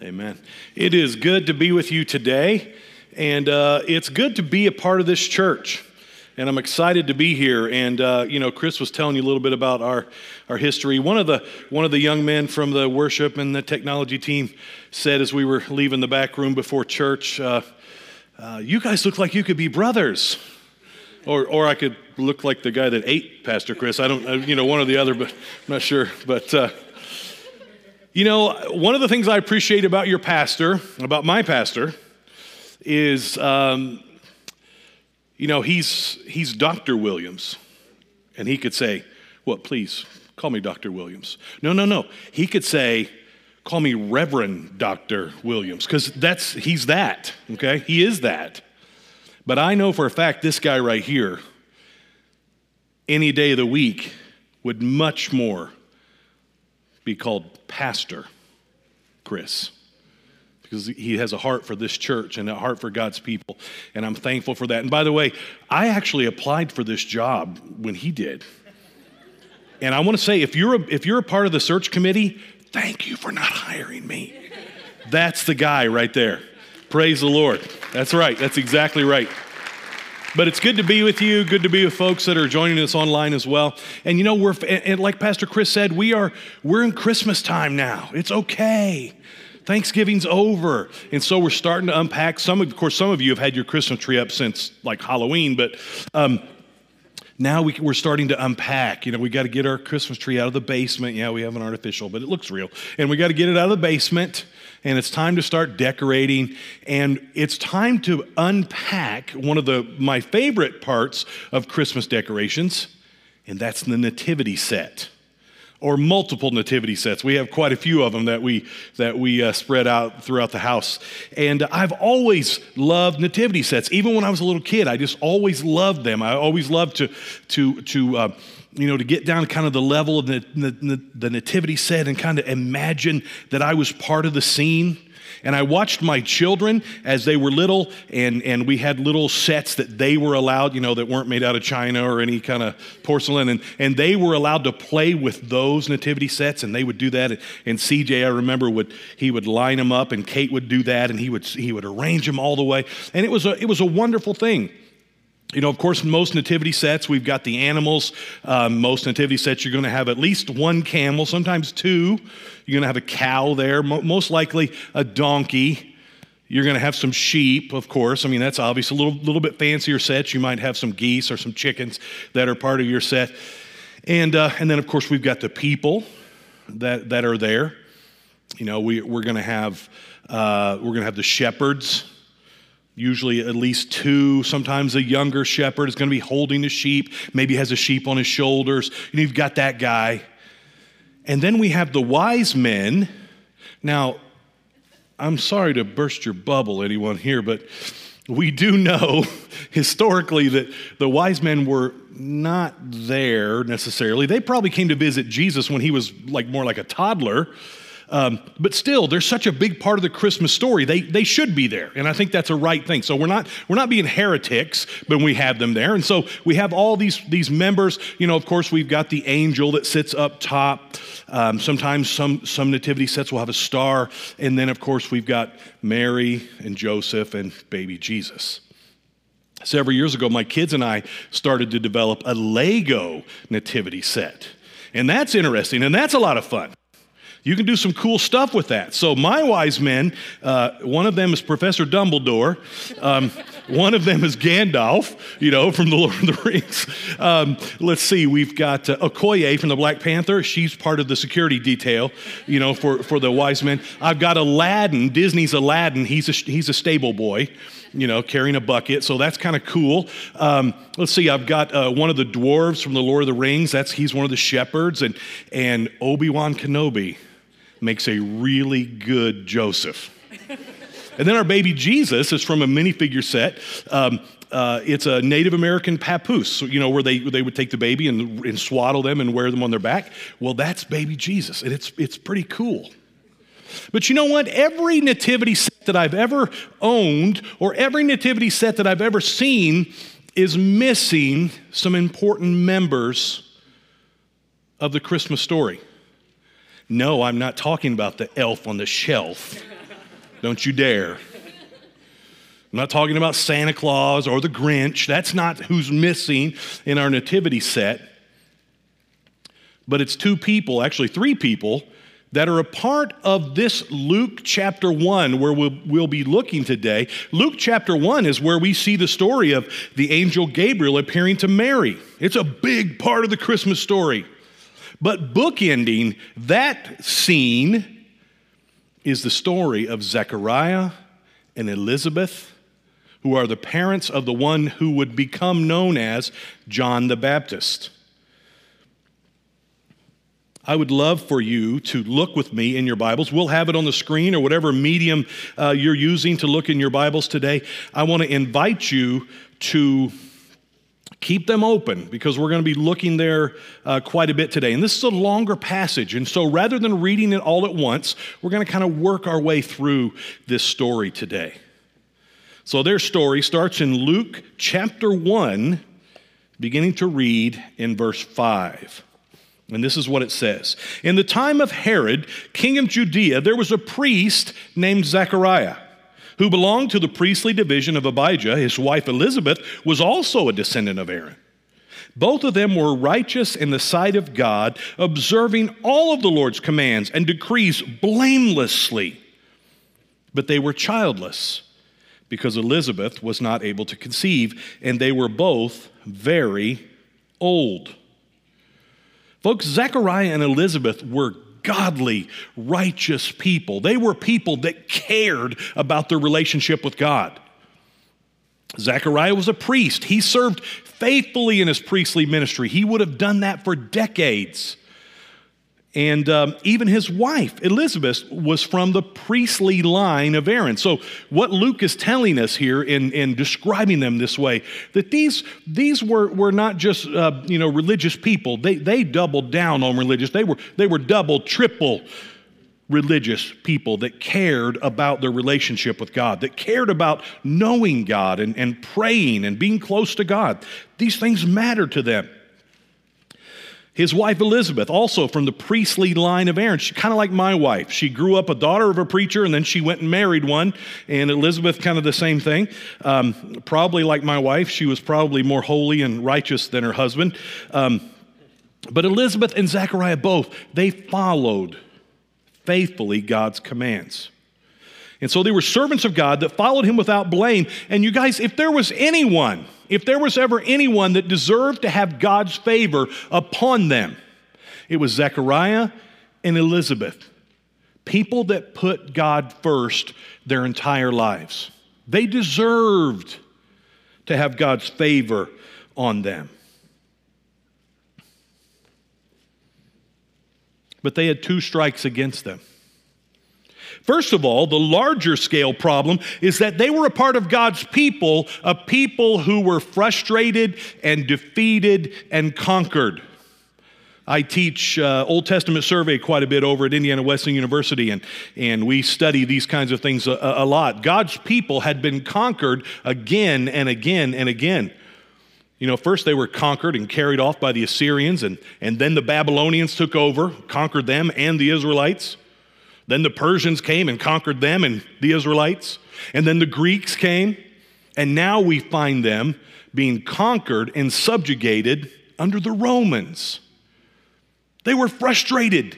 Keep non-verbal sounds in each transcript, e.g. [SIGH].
Amen. It is good to be with you today, and uh, it's good to be a part of this church. And I'm excited to be here. And uh, you know, Chris was telling you a little bit about our our history. One of the one of the young men from the worship and the technology team said as we were leaving the back room before church, uh, uh "You guys look like you could be brothers." Or, or I could look like the guy that ate Pastor Chris. I don't, uh, you know, one or the other, but I'm not sure. But uh, you know, one of the things I appreciate about your pastor, about my pastor, is, um, you know, he's, he's Dr. Williams. And he could say, What, please, call me Dr. Williams. No, no, no. He could say, Call me Reverend Dr. Williams, because that's, he's that, okay? He is that. But I know for a fact this guy right here, any day of the week, would much more be called Pastor Chris because he has a heart for this church and a heart for God's people. And I'm thankful for that. And by the way, I actually applied for this job when he did. And I want to say if you're a, if you're a part of the search committee, thank you for not hiring me. That's the guy right there. Praise the Lord. That's right. That's exactly right. But it's good to be with you. Good to be with folks that are joining us online as well. And you know, we're and like Pastor Chris said, we are we're in Christmas time now. It's okay. Thanksgiving's over. And so we're starting to unpack. Some of, of course, some of you have had your Christmas tree up since like Halloween, but um, now we, are starting to unpack. You know, we got to get our Christmas tree out of the basement. Yeah, we have an artificial, but it looks real. And we got to get it out of the basement and it's time to start decorating and it's time to unpack one of the my favorite parts of christmas decorations and that's the nativity set or multiple nativity sets. We have quite a few of them that we that we uh, spread out throughout the house and i've always loved nativity sets. Even when i was a little kid i just always loved them. I always loved to to to uh, you know, to get down to kind of the level of the, the, the nativity set and kind of imagine that I was part of the scene. And I watched my children as they were little, and, and we had little sets that they were allowed, you know, that weren't made out of china or any kind of porcelain. And, and they were allowed to play with those nativity sets, and they would do that. And CJ, I remember, would he would line them up, and Kate would do that, and he would, he would arrange them all the way. And it was a, it was a wonderful thing. You know, of course, most nativity sets, we've got the animals. Um, most nativity sets, you're going to have at least one camel, sometimes two. You're going to have a cow there, mo- most likely a donkey. You're going to have some sheep, of course. I mean, that's obvious. A little, little bit fancier sets. You might have some geese or some chickens that are part of your set. And, uh, and then, of course, we've got the people that, that are there. You know, we, we're going to have, uh, we're going to have the shepherds usually at least two. Sometimes a younger shepherd is going to be holding the sheep, maybe has a sheep on his shoulders. Know, you've got that guy. And then we have the wise men. Now, I'm sorry to burst your bubble, anyone here, but we do know [LAUGHS] historically that the wise men were not there necessarily. They probably came to visit Jesus when he was like more like a toddler. Um, but still, they're such a big part of the Christmas story. They, they should be there. And I think that's a right thing. So we're not, we're not being heretics, when we have them there. And so we have all these, these members. You know, of course, we've got the angel that sits up top. Um, sometimes some, some nativity sets will have a star. And then, of course, we've got Mary and Joseph and baby Jesus. Several years ago, my kids and I started to develop a Lego nativity set. And that's interesting, and that's a lot of fun. You can do some cool stuff with that. So, my wise men, uh, one of them is Professor Dumbledore, um, [LAUGHS] one of them is Gandalf, you know, from the Lord of the Rings. Um, let's see, we've got uh, Okoye from the Black Panther. She's part of the security detail, you know, for, for the wise men. I've got Aladdin, Disney's Aladdin. He's a, he's a stable boy you know, carrying a bucket. So that's kind of cool. Um, let's see, I've got uh, one of the dwarves from the Lord of the Rings. That's he's one of the shepherds, and and Obi Wan Kenobi makes a really good Joseph. and then our baby Jesus is from a minifigure set. Um, uh, it's a Native American papoose, you know, where they, they would take the baby and, and swaddle them and wear them on their back. Well, that's baby Jesus, and it's, it's pretty cool. But you know what? Every nativity set that I've ever owned or every nativity set that I've ever seen is missing some important members of the Christmas story. No, I'm not talking about the elf on the shelf. Don't you dare. I'm not talking about Santa Claus or the Grinch. That's not who's missing in our nativity set. But it's two people, actually, three people, that are a part of this Luke chapter 1 where we'll, we'll, be looking today. Luke chapter 1 is where we see the story of the angel Gabriel appearing to Mary. It's a big part of the Christmas story. But bookending that scene is the story of Zechariah and Elizabeth who are the parents of the one who would become known as John the Baptist. I would love for you to look with me in your Bibles. We'll have it on the screen or whatever medium uh, you're using to look in your Bibles today. I want to invite you to keep them open because we're going to be looking there uh, quite a bit today. And this is a longer passage. And so rather than reading it all at once, we're going to kind of work our way through this story today. So their story starts in Luke chapter 1, beginning to read in verse 5. And this is what it says In the time of Herod, king of Judea, there was a priest named Zechariah who belonged to the priestly division of Abijah. His wife Elizabeth was also a descendant of Aaron. Both of them were righteous in the sight of God, observing all of the Lord's commands and decrees blamelessly. But they were childless because Elizabeth was not able to conceive, and they were both very old. Folks, Zechariah and Elizabeth were godly, righteous people. They were people that cared about their relationship with God. Zechariah was a priest. He served faithfully in his priestly ministry. He would have done that for decades. And um, even his wife, Elizabeth, was from the priestly line of Aaron. So, what Luke is telling us here in, in describing them this way, that these, these were, were not just uh, you know, religious people, they, they doubled down on religious. They were, they were double, triple religious people that cared about their relationship with God, that cared about knowing God and, and praying and being close to God. These things mattered to them. His wife Elizabeth, also from the priestly line of Aaron, she kind of like my wife. She grew up a daughter of a preacher, and then she went and married one. And Elizabeth, kind of the same thing. Um, probably like my wife, she was probably more holy and righteous than her husband. Um, but Elizabeth and Zechariah both, they followed faithfully God's commands. And so they were servants of God that followed him without blame. And you guys, if there was anyone, if there was ever anyone that deserved to have God's favor upon them, it was Zechariah and Elizabeth. People that put God first their entire lives. They deserved to have God's favor on them. But they had two strikes against them. First of all, the larger scale problem is that they were a part of God's people, a people who were frustrated and defeated and conquered. I teach uh, Old Testament survey quite a bit over at Indiana Wesleyan University, and, and we study these kinds of things a, a lot. God's people had been conquered again and again and again. You know, first they were conquered and carried off by the Assyrians, and, and then the Babylonians took over, conquered them and the Israelites. Then the Persians came and conquered them and the Israelites. And then the Greeks came. And now we find them being conquered and subjugated under the Romans. They were frustrated.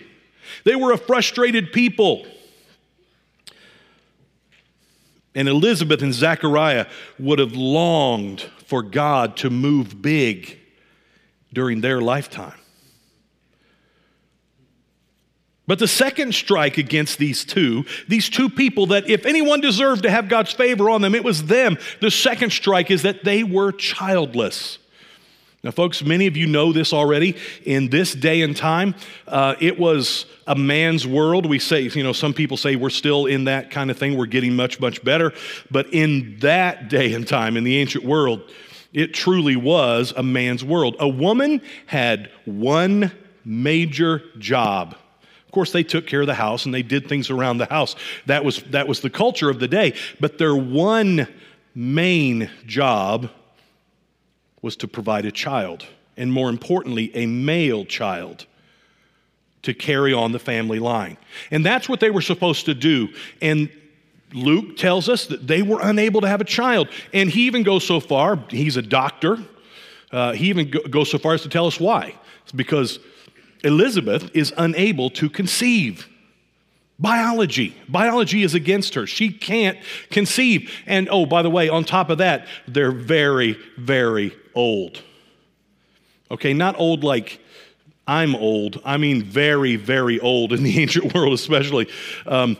They were a frustrated people. And Elizabeth and Zechariah would have longed for God to move big during their lifetime. But the second strike against these two, these two people that if anyone deserved to have God's favor on them, it was them. The second strike is that they were childless. Now, folks, many of you know this already. In this day and time, uh, it was a man's world. We say, you know, some people say we're still in that kind of thing. We're getting much, much better. But in that day and time, in the ancient world, it truly was a man's world. A woman had one major job of course, they took care of the house and they did things around the house. That was, that was the culture of the day. But their one main job was to provide a child, and more importantly, a male child to carry on the family line. And that's what they were supposed to do. And Luke tells us that they were unable to have a child. And he even goes so far, he's a doctor, uh, he even go, goes so far as to tell us why. It's because Elizabeth is unable to conceive. Biology. Biology is against her. She can't conceive. And oh, by the way, on top of that, they're very, very old. Okay, not old like I'm old. I mean, very, very old in the [LAUGHS] ancient world, especially. Um,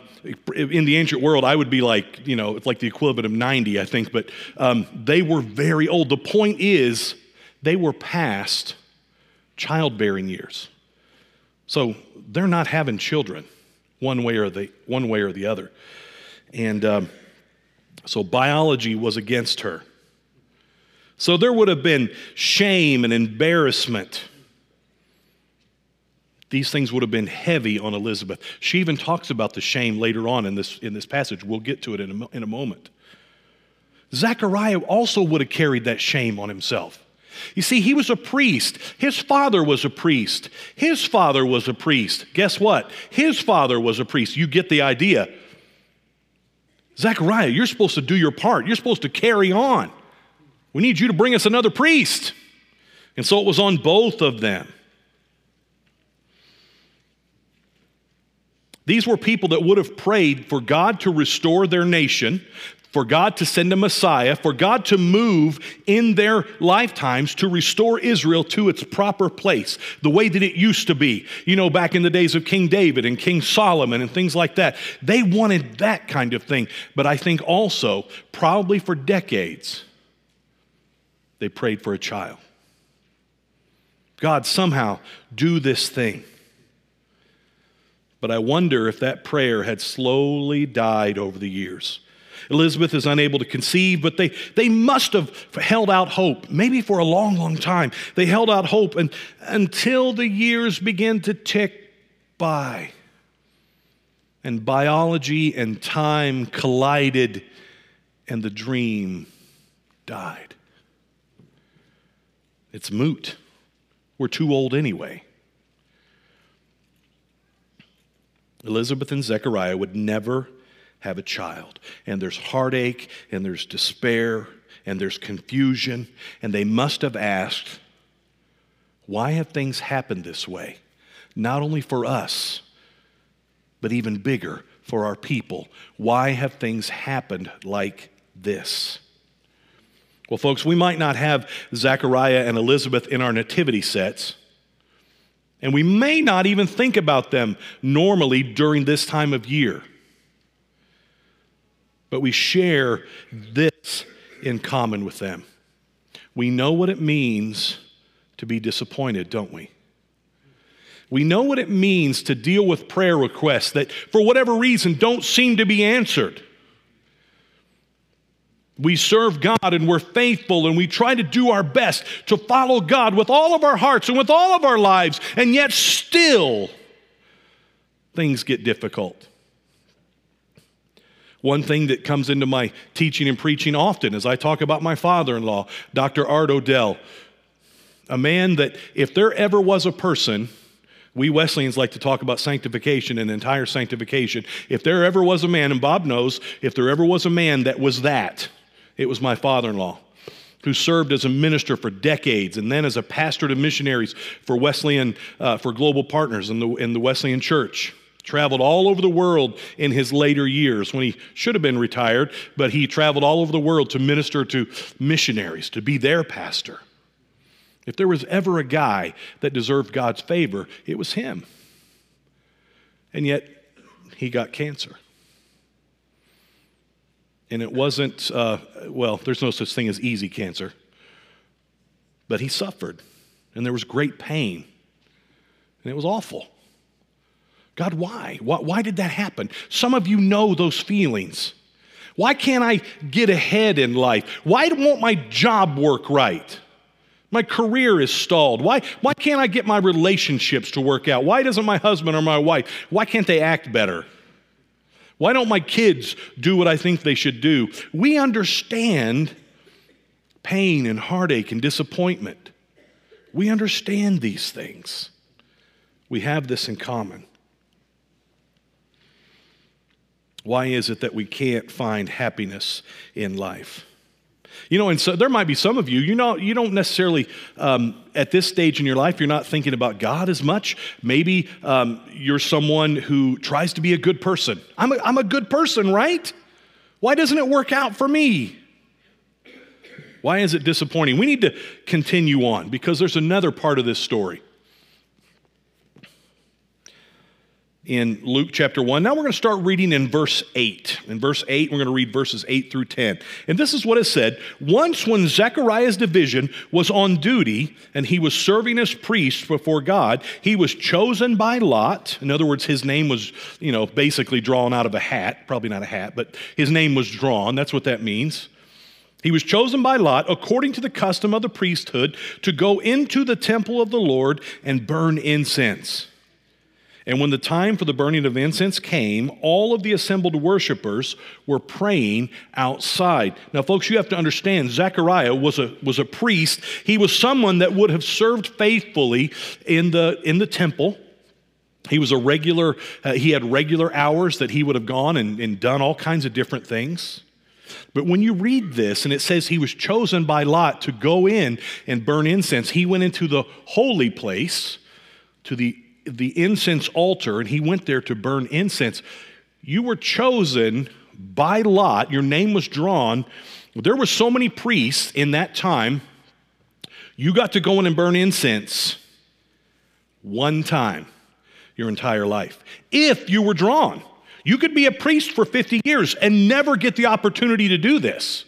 in the ancient world, I would be like, you know, it's like the equivalent of 90, I think, but um, they were very old. The point is, they were past childbearing years. So they're not having children one way or the, one way or the other. And um, so biology was against her. So there would have been shame and embarrassment. These things would have been heavy on Elizabeth. She even talks about the shame later on in this, in this passage. We'll get to it in a, in a moment. Zechariah also would have carried that shame on himself. You see, he was a priest. His father was a priest. His father was a priest. Guess what? His father was a priest. You get the idea. Zechariah, you're supposed to do your part. You're supposed to carry on. We need you to bring us another priest. And so it was on both of them. These were people that would have prayed for God to restore their nation, for God to send a Messiah, for God to move in their lifetimes to restore Israel to its proper place, the way that it used to be. You know, back in the days of King David and King Solomon and things like that. They wanted that kind of thing. But I think also, probably for decades, they prayed for a child. God, somehow do this thing. But I wonder if that prayer had slowly died over the years Elizabeth is unable to conceive, but they, they must have held out hope, maybe for a long, long time. They held out hope and, until the years began to tick by. And biology and time collided, and the dream died. It's moot. We're too old anyway. Elizabeth and Zechariah would never have a child. And there's heartache, and there's despair, and there's confusion. And they must have asked, why have things happened this way? Not only for us, but even bigger for our people. Why have things happened like this? Well, folks, we might not have Zechariah and Elizabeth in our nativity sets. And we may not even think about them normally during this time of year. But we share this in common with them. We know what it means to be disappointed, don't we? We know what it means to deal with prayer requests that, for whatever reason, don't seem to be answered. We serve God and we're faithful and we try to do our best to follow God with all of our hearts and with all of our lives, and yet still things get difficult. One thing that comes into my teaching and preaching often is I talk about my father in law, Dr. Art Odell, a man that if there ever was a person, we Wesleyans like to talk about sanctification and entire sanctification. If there ever was a man, and Bob knows, if there ever was a man that was that, it was my father in law who served as a minister for decades and then as a pastor to missionaries for Wesleyan, uh, for global partners in the, in the Wesleyan church. Traveled all over the world in his later years when he should have been retired, but he traveled all over the world to minister to missionaries, to be their pastor. If there was ever a guy that deserved God's favor, it was him. And yet, he got cancer. And it wasn't, uh, well, there's no such thing as easy cancer, but he suffered. And there was great pain. And it was awful. God, why? why? Why did that happen? Some of you know those feelings. Why can't I get ahead in life? Why won't my job work right? My career is stalled. Why, why can't I get my relationships to work out? Why doesn't my husband or my wife, why can't they act better? Why don't my kids do what I think they should do? We understand pain and heartache and disappointment. We understand these things. We have this in common. Why is it that we can't find happiness in life? You know, and so there might be some of you, you know, you don't necessarily, um, at this stage in your life, you're not thinking about God as much. Maybe um, you're someone who tries to be a good person. I'm a, I'm a good person, right? Why doesn't it work out for me? Why is it disappointing? We need to continue on because there's another part of this story. In Luke chapter 1. Now we're going to start reading in verse 8. In verse 8, we're going to read verses 8 through 10. And this is what it said Once, when Zechariah's division was on duty and he was serving as priest before God, he was chosen by Lot. In other words, his name was, you know, basically drawn out of a hat. Probably not a hat, but his name was drawn. That's what that means. He was chosen by Lot, according to the custom of the priesthood, to go into the temple of the Lord and burn incense. And when the time for the burning of incense came, all of the assembled worshipers were praying outside. Now, folks, you have to understand Zechariah was a, was a priest. He was someone that would have served faithfully in the, in the temple. He was a regular, uh, he had regular hours that he would have gone and, and done all kinds of different things. But when you read this and it says he was chosen by Lot to go in and burn incense, he went into the holy place, to the the incense altar and he went there to burn incense. You were chosen by Lot, your name was drawn. There were so many priests in that time. You got to go in and burn incense one time your entire life. If you were drawn, you could be a priest for 50 years and never get the opportunity to do this.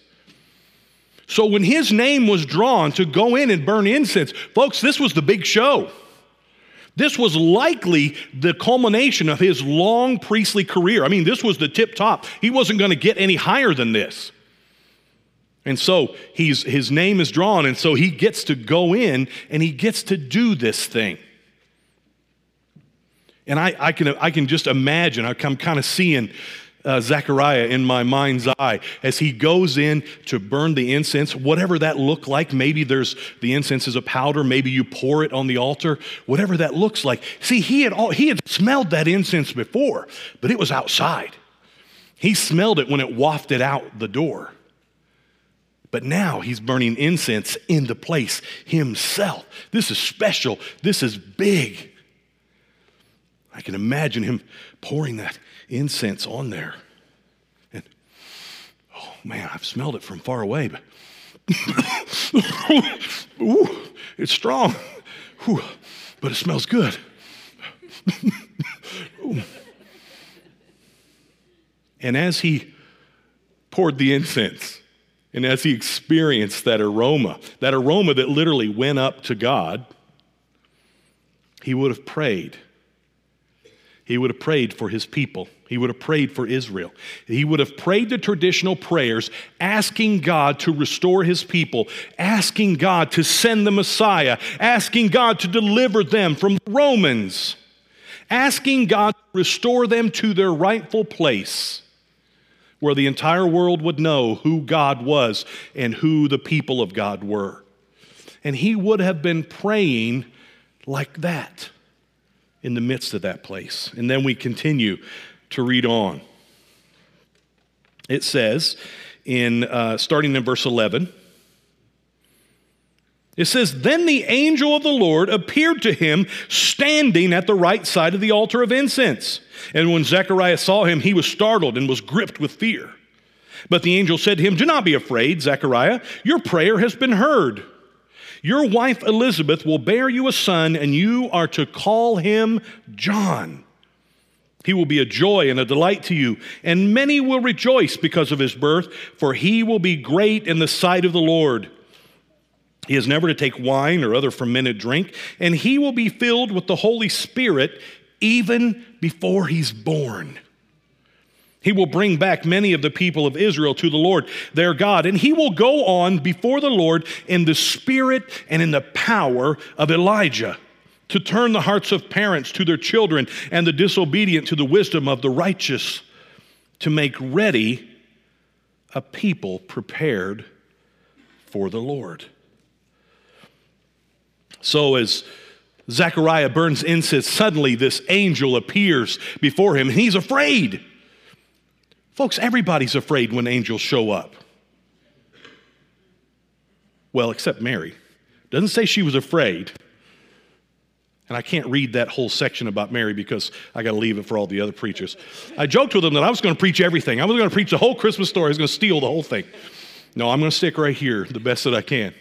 So when his name was drawn to go in and burn incense, folks, this was the big show. This was likely the culmination of his long priestly career. I mean, this was the tip top. He wasn't going to get any higher than this. And so he's, his name is drawn, and so he gets to go in and he gets to do this thing. And I, I, can, I can just imagine, I'm kind of seeing uh, Zechariah in my mind's eye as he goes in to burn the incense, whatever that looked like. Maybe there's the incense is a powder, maybe you pour it on the altar, whatever that looks like. See, he had, all, he had smelled that incense before, but it was outside. He smelled it when it wafted out the door. But now he's burning incense in the place himself. This is special. This is big. I can imagine him pouring that incense on there. And oh man, I've smelled it from far away, but [COUGHS] ooh, it's strong. But it smells good. [LAUGHS] and as he poured the incense, and as he experienced that aroma, that aroma that literally went up to God, he would have prayed he would have prayed for his people. He would have prayed for Israel. He would have prayed the traditional prayers, asking God to restore his people, asking God to send the Messiah, asking God to deliver them from the Romans, asking God to restore them to their rightful place where the entire world would know who God was and who the people of God were. And he would have been praying like that in the midst of that place. And then we continue to read on. It says, in uh, starting in verse 11, it says, Then the angel of the Lord appeared to him standing at the right side of the altar of incense. And when Zechariah saw him, he was startled and was gripped with fear. But the angel said to him, Do not be afraid, Zechariah. Your prayer has been heard. Your wife Elizabeth will bear you a son, and you are to call him John. He will be a joy and a delight to you, and many will rejoice because of his birth, for he will be great in the sight of the Lord. He is never to take wine or other fermented drink, and he will be filled with the Holy Spirit even before he's born. He will bring back many of the people of Israel to the Lord their God, and he will go on before the Lord in the spirit and in the power of Elijah to turn the hearts of parents to their children and the disobedient to the wisdom of the righteous, to make ready a people prepared for the Lord. So, as Zechariah burns incense, suddenly this angel appears before him, and he's afraid. Folks, everybody's afraid when angels show up. Well, except Mary. Doesn't say she was afraid. And I can't read that whole section about Mary because I got to leave it for all the other preachers. I joked with them that I was going to preach everything. I was going to preach the whole Christmas story. I was going to steal the whole thing. No, I'm going to stick right here the best that I can.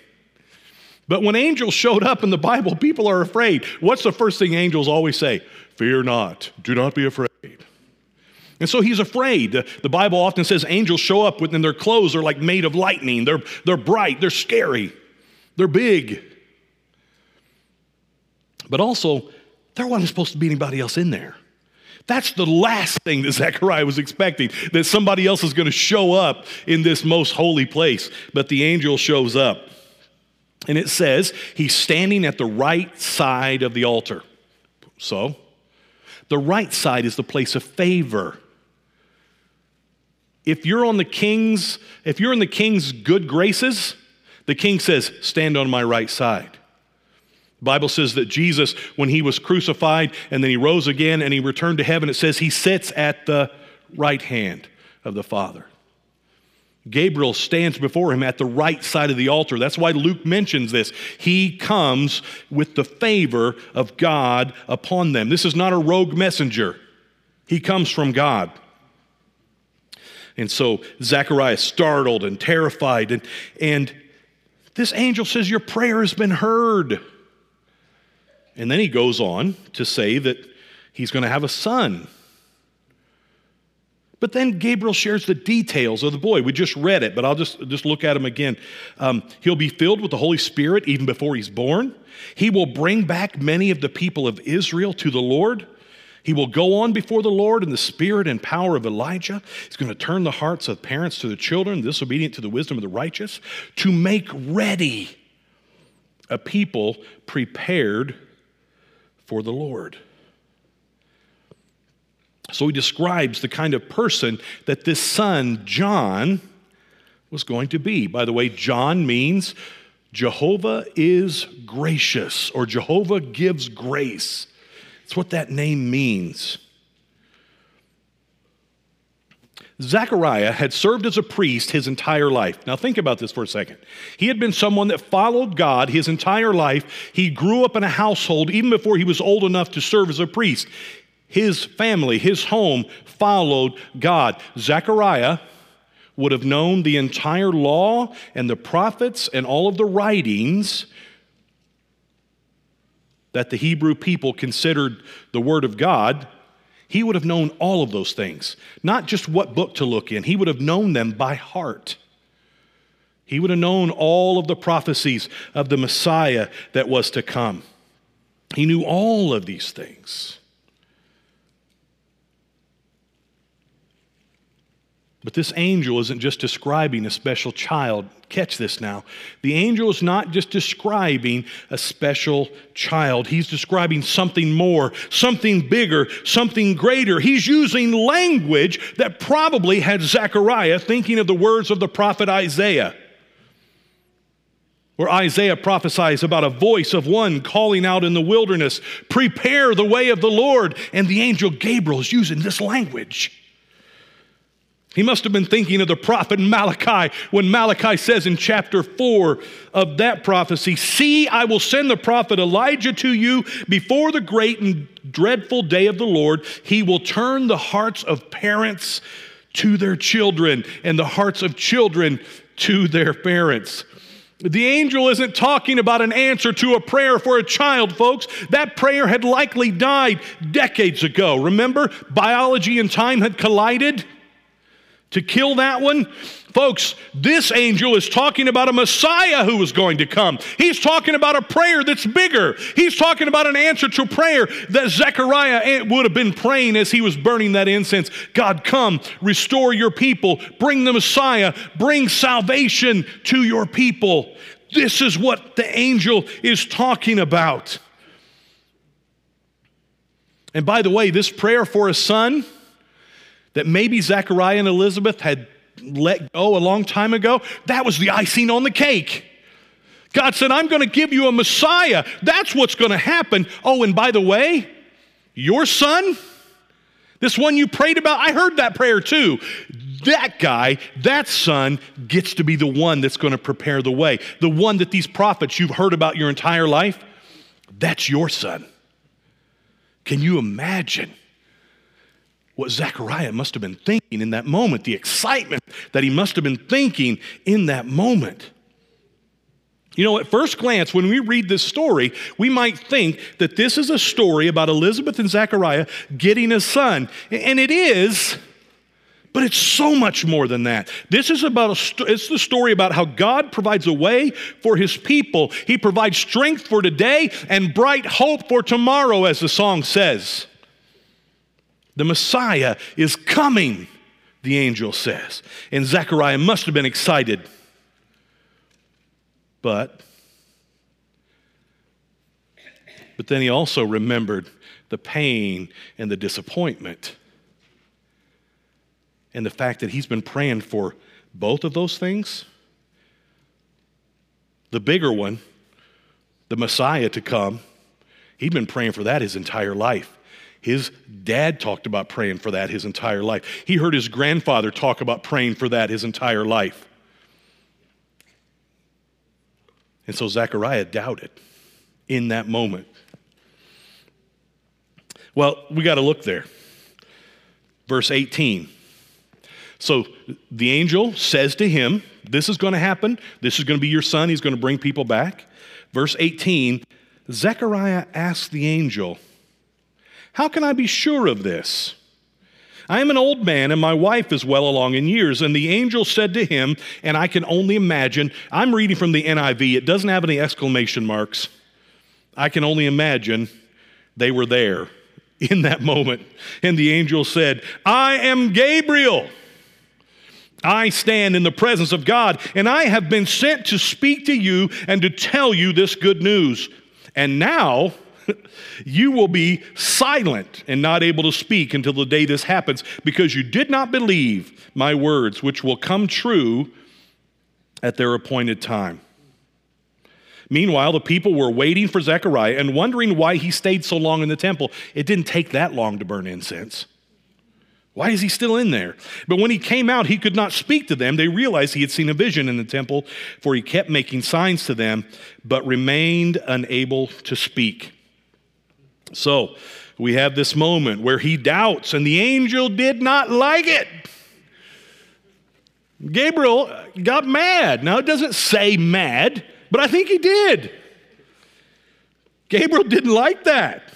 But when angels showed up in the Bible, people are afraid. What's the first thing angels always say? Fear not. Do not be afraid. And so he's afraid. The Bible often says angels show up and their clothes are like made of lightning. They're, they're bright, they're scary, they're big. But also, there wasn't supposed to be anybody else in there. That's the last thing that Zechariah was expecting, that somebody else is going to show up in this most holy place. But the angel shows up. And it says he's standing at the right side of the altar. So, the right side is the place of favor. If you're on the king's, if you're in the king's good graces, the king says, Stand on my right side. The Bible says that Jesus, when he was crucified and then he rose again and he returned to heaven, it says he sits at the right hand of the Father. Gabriel stands before him at the right side of the altar. That's why Luke mentions this. He comes with the favor of God upon them. This is not a rogue messenger, he comes from God. And so Zechariah startled and terrified. And, and this angel says, Your prayer has been heard. And then he goes on to say that he's going to have a son. But then Gabriel shares the details of the boy. We just read it, but I'll just, just look at him again. Um, he'll be filled with the Holy Spirit even before he's born. He will bring back many of the people of Israel to the Lord. He will go on before the Lord in the spirit and power of Elijah. He's going to turn the hearts of parents to the children, disobedient to the wisdom of the righteous, to make ready a people prepared for the Lord. So he describes the kind of person that this son, John, was going to be. By the way, John means Jehovah is gracious or Jehovah gives grace. What that name means. Zechariah had served as a priest his entire life. Now, think about this for a second. He had been someone that followed God his entire life. He grew up in a household even before he was old enough to serve as a priest his family, his home followed God. Zechariah would have known the entire law and the prophets and all of the writings that the Hebrew people considered the Word of God. He would have known all of those things, not just what book to look in, he would have known them by heart. He would have known all of the prophecies of the Messiah that was to come. He knew all of these things. But this angel isn't just describing a special child. Catch this now. The angel is not just describing a special child, he's describing something more, something bigger, something greater. He's using language that probably had Zechariah thinking of the words of the prophet Isaiah. Where Isaiah prophesies about a voice of one calling out in the wilderness, prepare the way of the Lord. And the angel Gabriel is using this language. He must have been thinking of the prophet Malachi when Malachi says in chapter 4 of that prophecy See, I will send the prophet Elijah to you before the great and dreadful day of the Lord. He will turn the hearts of parents to their children and the hearts of children to their parents. The angel isn't talking about an answer to a prayer for a child, folks. That prayer had likely died decades ago. Remember, biology and time had collided to kill that one? Folks, this angel is talking about a Messiah who is going to come. He's talking about a prayer that's bigger. He's talking about an answer to prayer that Zechariah eh, would have been praying as he was burning that incense. God, come, restore your people, bring the Messiah, bring salvation to your people. This is what the angel is talking about. And by the way, this prayer for a son that maybe Zechariah and Elizabeth had let go a long time ago, that was the icing on the cake. God said, I'm going to give you a Messiah. That's what's going to happen. Oh, and by the way, your son, this one you prayed about, I heard that prayer too. that guy, that son, gets to be the one that's going to prepare the way. The one that these prophets you've heard about your entire life, that's your son. Can you imagine what Zechariah must have been thinking in that moment, the excitement that he must have been thinking in that moment? You know, at first glance, when we read this story, we might think that this is a story about Elizabeth and Zechariah getting a son. And it is, but it's so much more than that. This is about a st- it's the story about how God provides a way for his people. He provides strength for today and bright hope for tomorrow as the song says. The Messiah is coming, the angel says. And Zechariah must have been excited. But but then he also remembered the pain and the disappointment and the fact that he's been praying for both of those things. The bigger one, the Messiah to come, he'd been praying for that his entire life. His dad talked about praying for that his entire life. He heard his grandfather talk about praying for that his entire life. And so Zechariah doubted in that moment. Well, we got to look there. Verse 18. So the angel says to him, This is going to happen. This is going to be your son. He's going to bring people back. Verse 18 Zechariah asked the angel, How can I be sure of this? I am an old man, and my wife is well along in years. And the angel said to him, and I can only imagine, I'm reading from the NIV, it doesn't have any exclamation marks. I can only imagine they were there [LAUGHS] in that moment. And the angel said, I am Gabriel. I stand in the presence of God, and I have been sent to speak to you and to tell you this good news. And now [LAUGHS] you will be silent and not able to speak until the day this happens, because you did not believe my words, which will come true at their appointed time. Meanwhile, the people were waiting for Zechariah and wondering why he stayed so long in the temple. It didn't take that long to burn incense. Why is he still in there? But when he came out, he could not speak to them. They realized he had seen a vision in the temple, for he kept making signs to them, but remained unable to speak. So we have this moment where he doubts, and the angel did not like it. Gabriel got mad. Now, it doesn't say mad, but I think he did. Gabriel didn't like that.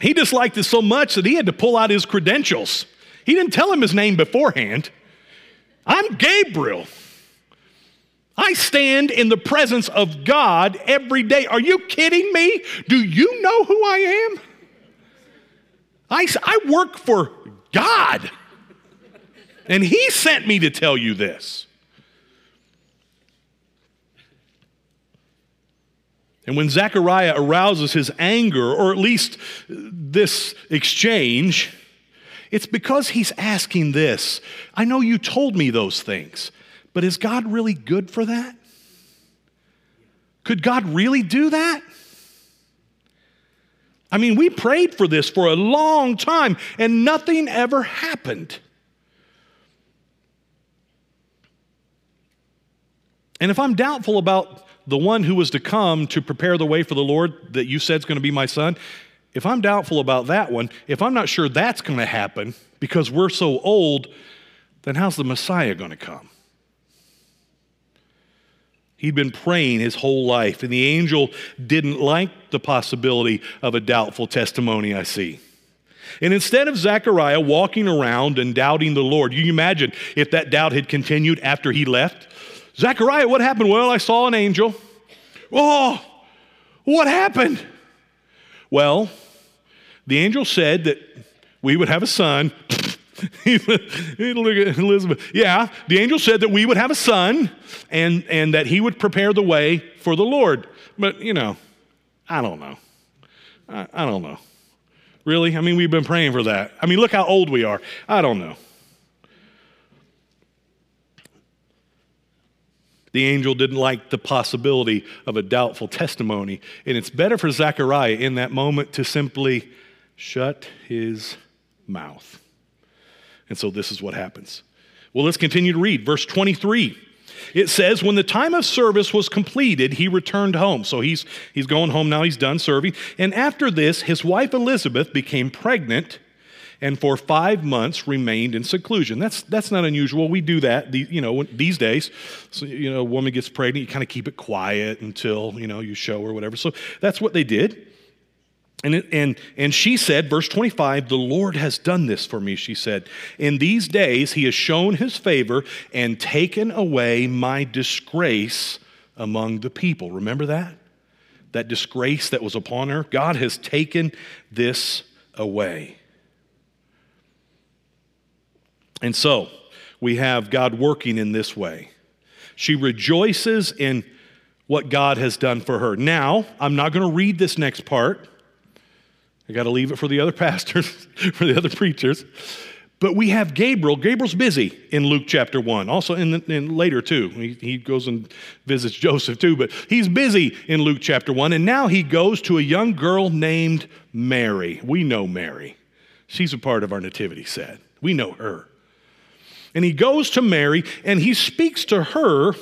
He disliked it so much that he had to pull out his credentials. He didn't tell him his name beforehand. I'm Gabriel. I stand in the presence of God every day. Are you kidding me? Do you know who I am? I, I work for God. And He sent me to tell you this. And when Zechariah arouses his anger, or at least this exchange, it's because he's asking this I know you told me those things, but is God really good for that? Could God really do that? I mean, we prayed for this for a long time and nothing ever happened. And if I'm doubtful about the one who was to come to prepare the way for the Lord that you said is going to be my son, if I'm doubtful about that one, if I'm not sure that's going to happen because we're so old, then how's the Messiah going to come? He'd been praying his whole life, and the angel didn't like the possibility of a doubtful testimony, I see. And instead of Zechariah walking around and doubting the Lord, you imagine if that doubt had continued after he left? Zechariah, what happened? Well, I saw an angel. Oh, what happened? Well, the angel said that we would have a son. [LAUGHS] Elizabeth. Yeah, the angel said that we would have a son and, and that he would prepare the way for the Lord. But, you know, I don't know. I, I don't know. Really? I mean, we've been praying for that. I mean, look how old we are. I don't know. The angel didn't like the possibility of a doubtful testimony. And it's better for Zechariah in that moment to simply shut his mouth. And so this is what happens. Well, let's continue to read. Verse 23. It says, when the time of service was completed, he returned home. So he's, he's going home now, he's done serving. And after this, his wife Elizabeth became pregnant and for five months remained in seclusion. That's, that's not unusual. We do that, you know, these days. So, you know, a woman gets pregnant, you kind of keep it quiet until, you know, you show her whatever. So that's what they did. And, and, and she said, verse 25, the Lord has done this for me, she said. In these days, he has shown his favor and taken away my disgrace among the people. Remember that? That disgrace that was upon her? God has taken this away. And so we have God working in this way. She rejoices in what God has done for her. Now, I'm not going to read this next part. I got to leave it for the other pastors, [LAUGHS] for the other preachers. But we have Gabriel. Gabriel's busy in Luke chapter 1, also in, the, in later too. He, he goes and visits Joseph too, but he's busy in Luke chapter 1. And now he goes to a young girl named Mary. We know Mary. She's a part of our nativity set. We know her. And he goes to Mary and he speaks to her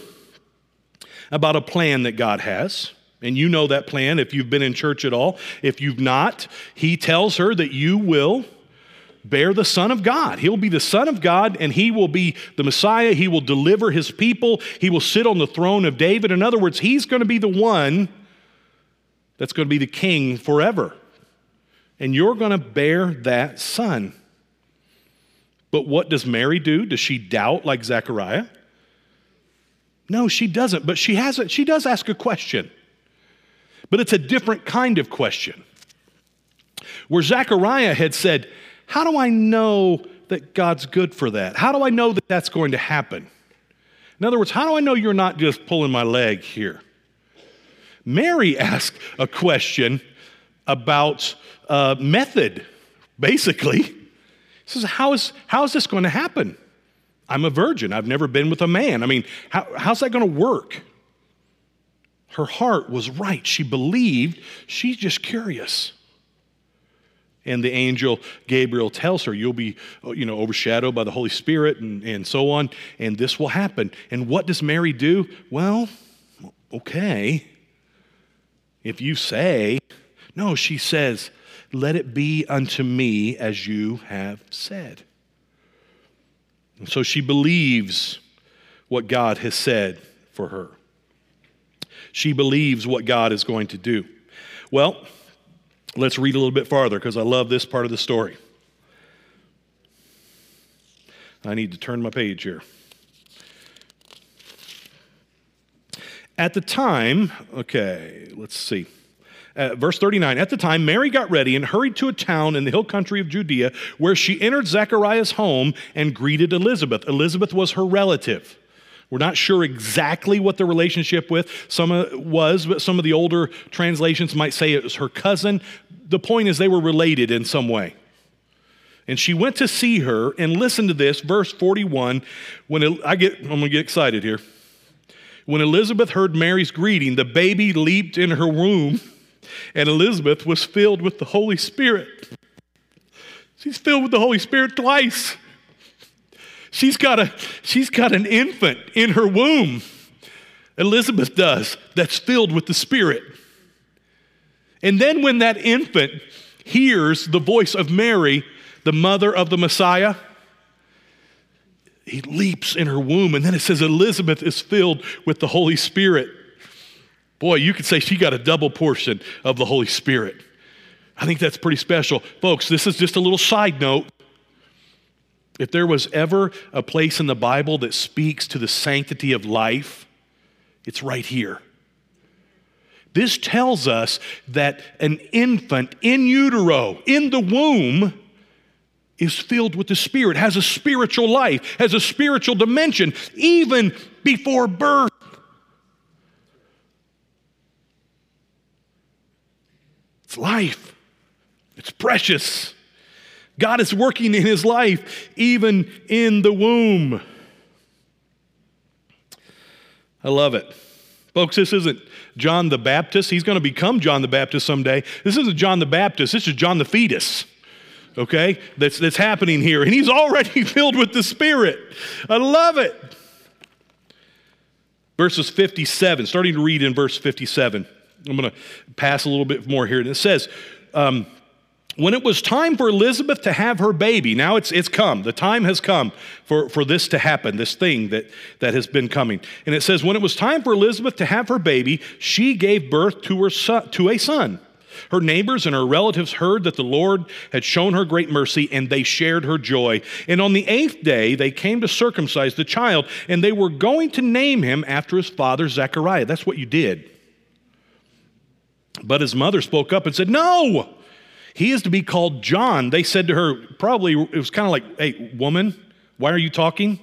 about a plan that God has. And you know that plan if you've been in church at all. If you've not, he tells her that you will bear the Son of God. He'll be the Son of God and he will be the Messiah. He will deliver his people. He will sit on the throne of David. In other words, he's going to be the one that's going to be the king forever. And you're going to bear that son. But what does Mary do? Does she doubt like Zechariah? No, she doesn't, but she has a, she does ask a question. But it's a different kind of question. Where Zechariah had said, How do I know that God's good for that? How do I know that that's going to happen? In other words, how do I know you're not just pulling my leg here? Mary asked a question about uh, method, basically. He says, how is, how is this going to happen? I'm a virgin. I've never been with a man. I mean, how, how's that going to work? Her heart was right. She believed. She's just curious. And the angel Gabriel tells her, You'll be uh, you know, overshadowed by the Holy Spirit and, and so on, and this will happen. And what does Mary do? Well, okay. If you say, no, she says, let it be unto me as you have said. And so she believes what God has said for her. She believes what God is going to do. Well, let's read a little bit farther because I love this part of the story. I need to turn my page here. At the time, okay, let's see. Uh, verse 39 At the time, Mary got ready and hurried to a town in the hill country of Judea where she entered Zechariah's home and greeted Elizabeth. Elizabeth was her relative. We're not sure exactly what the relationship with some uh, was, but some of the older translations might say it was her cousin. The point is they were related in some way. And she went to see her and listen to this, verse 41. When I get, I'm gonna get excited here. When Elizabeth heard Mary's greeting, the baby leaped in her womb and Elizabeth was filled with the Holy Spirit. She's filled with the Holy Spirit twice. She's got, a, she's got an infant in her womb. Elizabeth does, that's filled with the Spirit. And then when that infant hears the voice of Mary, the mother of the Messiah, he leaps in her womb. And then it says Elizabeth is filled with the Holy Spirit. Boy, you could say she got a double portion of the Holy Spirit. I think that's pretty special. Folks, this is just a little side note. If there was ever a place in the Bible that speaks to the sanctity of life, it's right here. This tells us that an infant in utero, in the womb, is filled with the Spirit, has a spiritual life, has a spiritual dimension, even before birth. It's life, it's precious. God is working in his life, even in the womb. I love it. Folks, this isn't John the Baptist. He's going to become John the Baptist someday. This isn't John the Baptist. This is John the fetus. okay, that's, that's happening here. And he's already [LAUGHS] filled with the Spirit. I love it. Verses 57, starting to read in verse 57. I'm going to pass a little bit more here. And it says, um, when it was time for Elizabeth to have her baby, now it's, it's come. The time has come for, for this to happen, this thing that, that has been coming. And it says, when it was time for Elizabeth to have her baby, she gave birth to, her son, to a son. Her neighbors and her relatives heard that the Lord had shown her great mercy, and they shared her joy. And on the eighth day, they came to circumcise the child, and they were going to name him after his father Zechariah. That's what you did. But his mother spoke up and said, No, he is to be called John. They said to her, probably, it was kind of like, Hey, woman, why are you talking?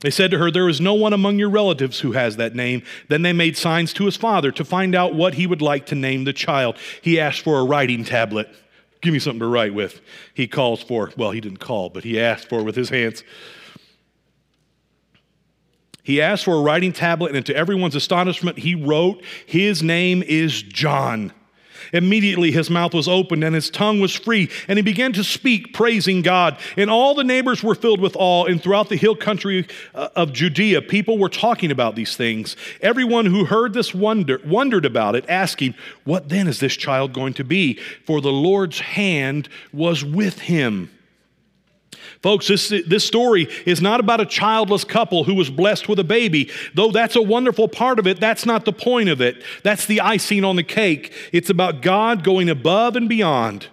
They said to her, There is no one among your relatives who has that name. Then they made signs to his father to find out what he would like to name the child. He asked for a writing tablet. Give me something to write with. He calls for, well, he didn't call, but he asked for with his hands. He asked for a writing tablet, and to everyone's astonishment, he wrote, His name is John. Immediately his mouth was opened and his tongue was free, and he began to speak, praising God. And all the neighbors were filled with awe, and throughout the hill country uh, of Judea, people were talking about these things. Everyone who heard this wonder, wondered about it, asking, What then is this child going to be? For the Lord's hand was with him. Folks, this, this story is not about a childless couple who was blessed with a baby. Though that's a wonderful part of it, that's not the point of it. That's the icing on the cake. It's about God going above and beyond.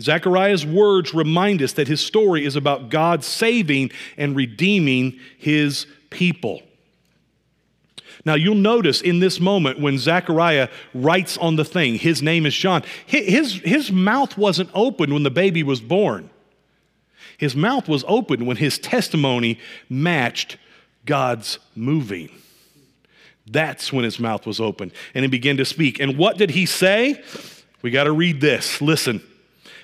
Zechariah's words remind us that his story is about God saving and redeeming his people. Now, you'll notice in this moment when Zechariah writes on the thing, his name is John, his, his mouth wasn't open when the baby was born. His mouth was open when his testimony matched God's moving. That's when his mouth was open and he began to speak. And what did he say? We got to read this. Listen.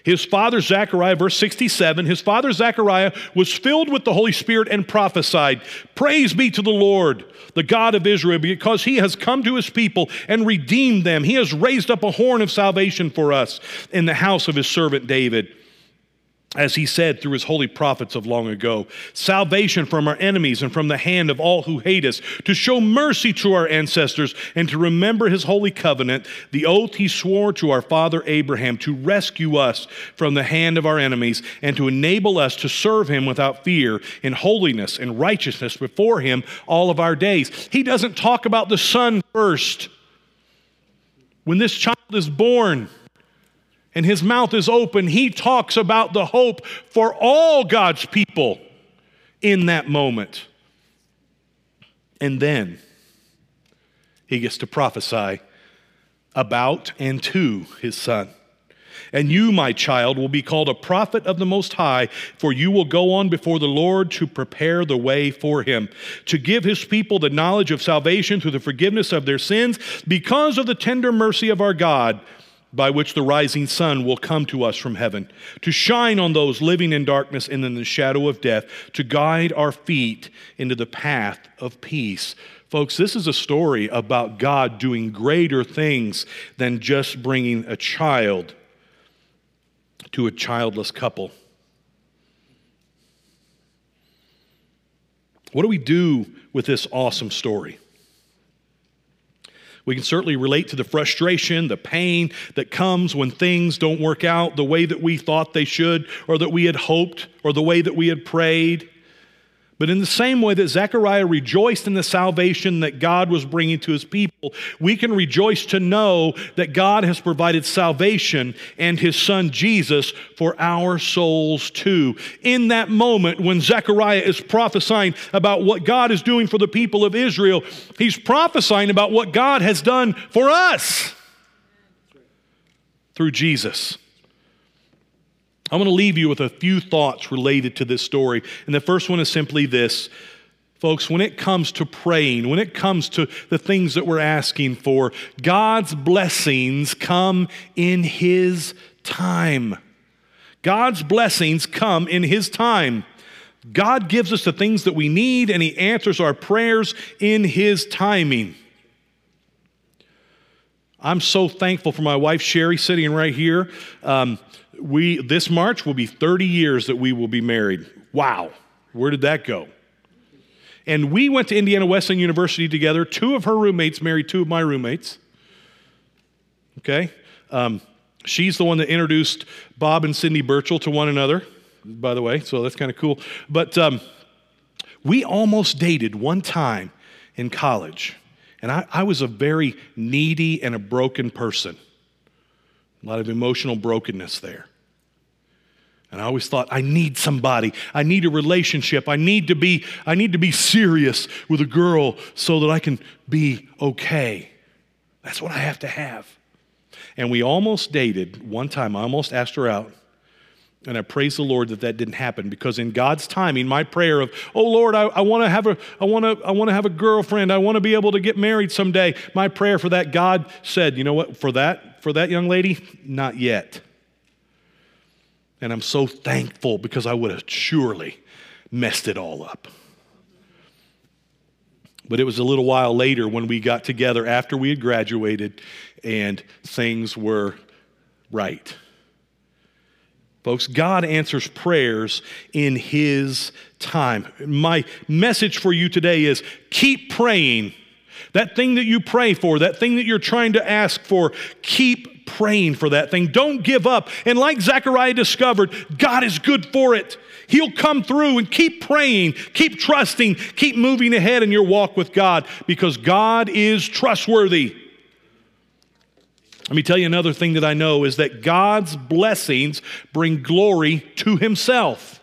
His father Zechariah, verse 67, his father Zechariah was filled with the Holy Spirit and prophesied, Praise be to the Lord, the God of Israel, because he has come to his people and redeemed them. He has raised up a horn of salvation for us in the house of his servant David as he said through his holy prophets of long ago, salvation from our enemies and from the hand of all who hate us, to show mercy to our ancestors and to remember his holy covenant, the oath he swore to our father Abraham, to rescue us from the hand of our enemies and to enable us to serve him without fear in holiness and righteousness before him all of our days. He doesn't talk about the son first. When this child is born, and his mouth is open, he talks about the hope for all God's people in that moment. And then he gets to prophesy about and to his son. And you, my child, will be called a prophet of the Most High, for you will go on before the Lord to prepare the way for him, to give his people the knowledge of salvation through the forgiveness of their sins, because of the tender mercy of our God by which the rising sun will come to us from heaven, to shine on those living in darkness and in the shadow of death, to guide our feet into the path of peace. Folks, this is a story about God doing greater things than just bringing a child to a childless couple. What do we do with this awesome story? We can certainly relate to the frustration, the pain that comes when things don't work out the way that we thought they should, or that we had hoped, or the way that we had prayed. But in the same way that Zechariah rejoiced in the salvation that God was bringing to his people, we can rejoice to know that God has provided salvation and his son Jesus for our souls too. In that moment when Zechariah is prophesying about what God is doing for the people of Israel, he's prophesying about what God has done for us through Jesus. I'm going to leave you with a few thoughts related to this story. And the first one is simply this. Folks, when it comes to praying, when it comes to the things that we're asking for, God's blessings come in His time. God's blessings come in His time. God gives us the things that we need and He answers our prayers in His timing. I'm so thankful for my wife Sherry sitting right here. Um, we this March will be 30 years that we will be married. Wow, where did that go? And we went to Indiana Wesleyan University together. Two of her roommates married two of my roommates. Okay, um, she's the one that introduced Bob and Cindy Burchell to one another, by the way. So that's kind of cool. But um, we almost dated one time in college. And I, I was a very needy and a broken person. A lot of emotional brokenness there. And I always thought, I need somebody. I need a relationship. I need to be, I need to be serious with a girl so that I can be okay. That's what I have to have. And we almost dated one time. I almost asked her out. And I praise the Lord that that didn't happen because in God's timing, my prayer of, oh Lord, I, I want to have a, I want to, I want to have a girlfriend. I want to be able to get married someday. My prayer for that, God said, you know what? For that, for that young lady, not yet. And I'm so thankful because I would have surely messed it all up. But it was a little while later when we got together after we had graduated and things were right. Folks, God answers prayers in His time. My message for you today is keep praying. That thing that you pray for, that thing that you're trying to ask for, keep praying for that thing. Don't give up. And like Zechariah discovered, God is good for it. He'll come through and keep praying, keep trusting, keep moving ahead in your walk with God because God is trustworthy. Let me tell you another thing that I know is that God's blessings bring glory to Himself.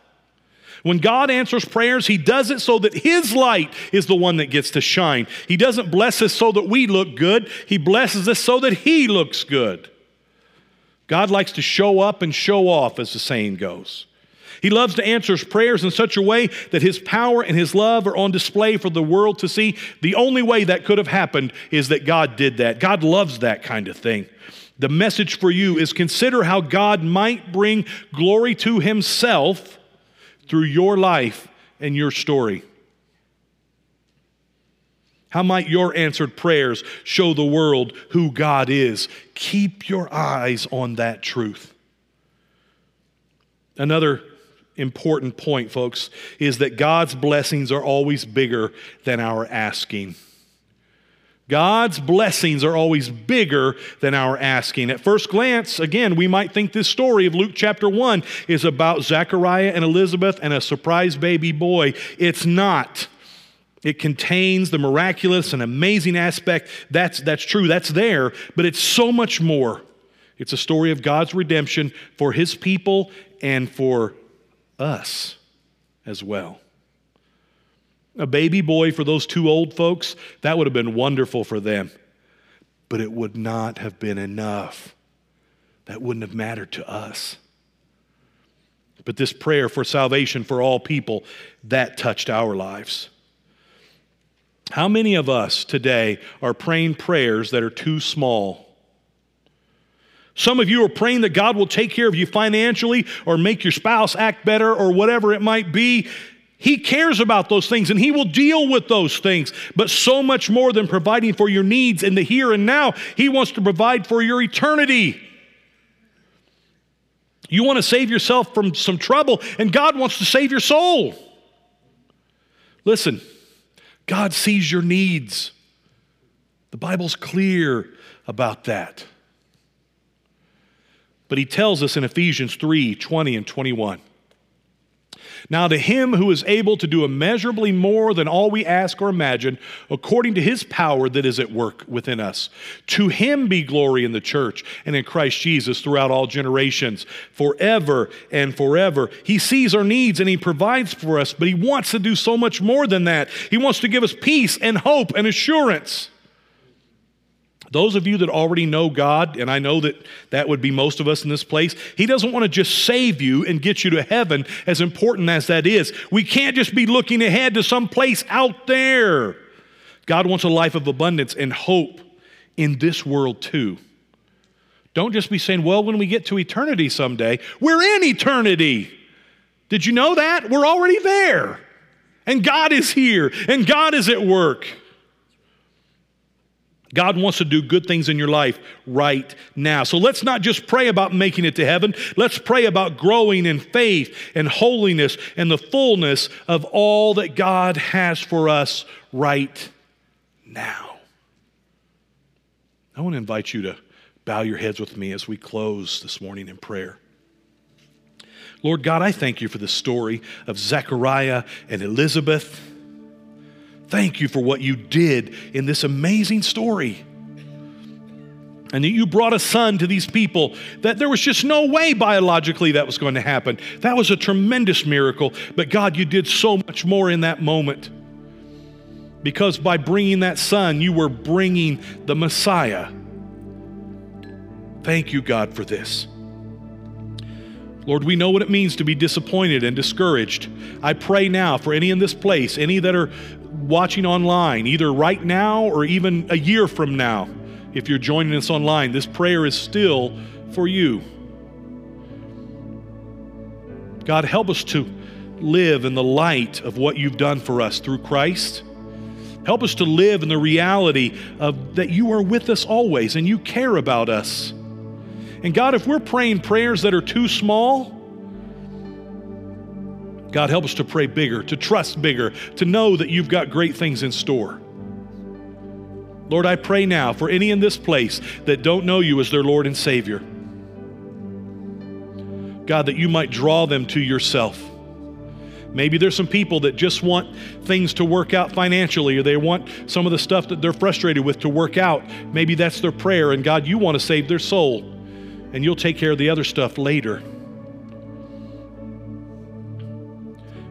When God answers prayers, He does it so that His light is the one that gets to shine. He doesn't bless us so that we look good, He blesses us so that He looks good. God likes to show up and show off, as the saying goes. He loves to answer his prayers in such a way that his power and his love are on display for the world to see. The only way that could have happened is that God did that. God loves that kind of thing. The message for you is consider how God might bring glory to himself through your life and your story. How might your answered prayers show the world who God is? Keep your eyes on that truth. Another important point, folks, is that God's blessings are always bigger than our asking. God's blessings are always bigger than our asking. At first glance, again, we might think this story of Luke chapter 1 is about Zechariah and Elizabeth and a surprise baby boy. It's not. It contains the miraculous and amazing aspect. That's, that's true, that's there, but it's so much more. It's a story of God's redemption for his people and for us as well. A baby boy for those two old folks, that would have been wonderful for them, but it would not have been enough. That wouldn't have mattered to us. But this prayer for salvation for all people, that touched our lives. How many of us today are praying prayers that are too small? Some of you are praying that God will take care of you financially or make your spouse act better or whatever it might be. He cares about those things and He will deal with those things. But so much more than providing for your needs in the here and now, He wants to provide for your eternity. You want to save yourself from some trouble, and God wants to save your soul. Listen, God sees your needs. The Bible's clear about that. But he tells us in Ephesians 3 20 and 21. Now, to him who is able to do immeasurably more than all we ask or imagine, according to his power that is at work within us, to him be glory in the church and in Christ Jesus throughout all generations, forever and forever. He sees our needs and he provides for us, but he wants to do so much more than that. He wants to give us peace and hope and assurance. Those of you that already know God, and I know that that would be most of us in this place, He doesn't want to just save you and get you to heaven, as important as that is. We can't just be looking ahead to some place out there. God wants a life of abundance and hope in this world too. Don't just be saying, well, when we get to eternity someday, we're in eternity. Did you know that? We're already there. And God is here, and God is at work. God wants to do good things in your life right now. So let's not just pray about making it to heaven. Let's pray about growing in faith and holiness and the fullness of all that God has for us right now. I want to invite you to bow your heads with me as we close this morning in prayer. Lord God, I thank you for the story of Zechariah and Elizabeth. Thank you for what you did in this amazing story. And that you brought a son to these people that there was just no way biologically that was going to happen. That was a tremendous miracle. But God, you did so much more in that moment. Because by bringing that son, you were bringing the Messiah. Thank you, God, for this. Lord, we know what it means to be disappointed and discouraged. I pray now for any in this place, any that are watching online, either right now or even a year from now, if you're joining us online, this prayer is still for you. God, help us to live in the light of what you've done for us through Christ. Help us to live in the reality of that you are with us always and you care about us. And God, if we're praying prayers that are too small, God, help us to pray bigger, to trust bigger, to know that you've got great things in store. Lord, I pray now for any in this place that don't know you as their Lord and Savior. God, that you might draw them to yourself. Maybe there's some people that just want things to work out financially, or they want some of the stuff that they're frustrated with to work out. Maybe that's their prayer, and God, you want to save their soul, and you'll take care of the other stuff later.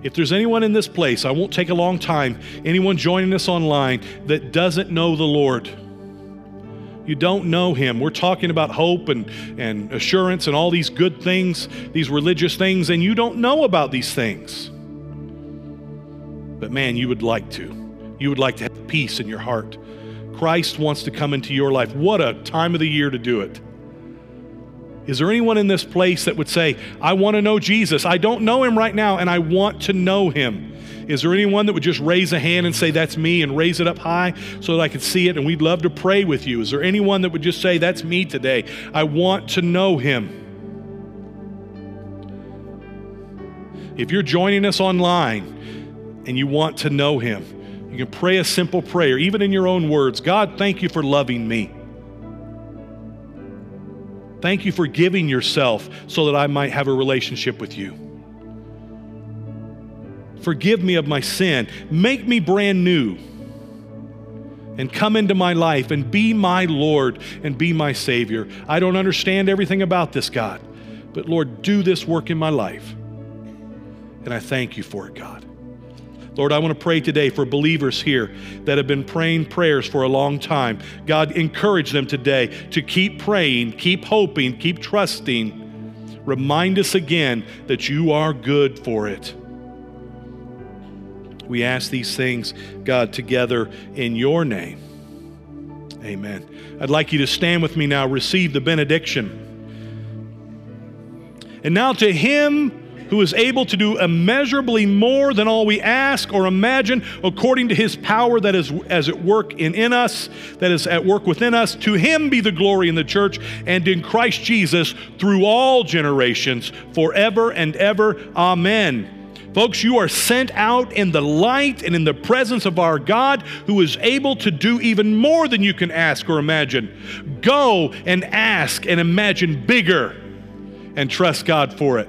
If there's anyone in this place, I won't take a long time, anyone joining us online that doesn't know the Lord, you don't know him. We're talking about hope and, and assurance and all these good things, these religious things, and you don't know about these things. But man, you would like to. You would like to have peace in your heart. Christ wants to come into your life. What a time of the year to do it. Is there anyone in this place that would say, I want to know Jesus? I don't know him right now, and I want to know him. Is there anyone that would just raise a hand and say, That's me, and raise it up high so that I could see it? And we'd love to pray with you. Is there anyone that would just say, That's me today? I want to know him. If you're joining us online and you want to know him, you can pray a simple prayer, even in your own words God, thank you for loving me. Thank you for giving yourself so that I might have a relationship with you. Forgive me of my sin. Make me brand new. And come into my life and be my Lord and be my Savior. I don't understand everything about this, God, but Lord, do this work in my life. And I thank you for it, God. Lord, I want to pray today for believers here that have been praying prayers for a long time. God, encourage them today to keep praying, keep hoping, keep trusting. Remind us again that you are good for it. We ask these things, God, together in your name. Amen. I'd like you to stand with me now, receive the benediction. And now to him who is able to do immeasurably more than all we ask or imagine, according to his power that is as at work in, in us, that is at work within us. To him be the glory in the church and in Christ Jesus through all generations, forever and ever. Amen. Folks, you are sent out in the light and in the presence of our God who is able to do even more than you can ask or imagine. Go and ask and imagine bigger and trust God for it.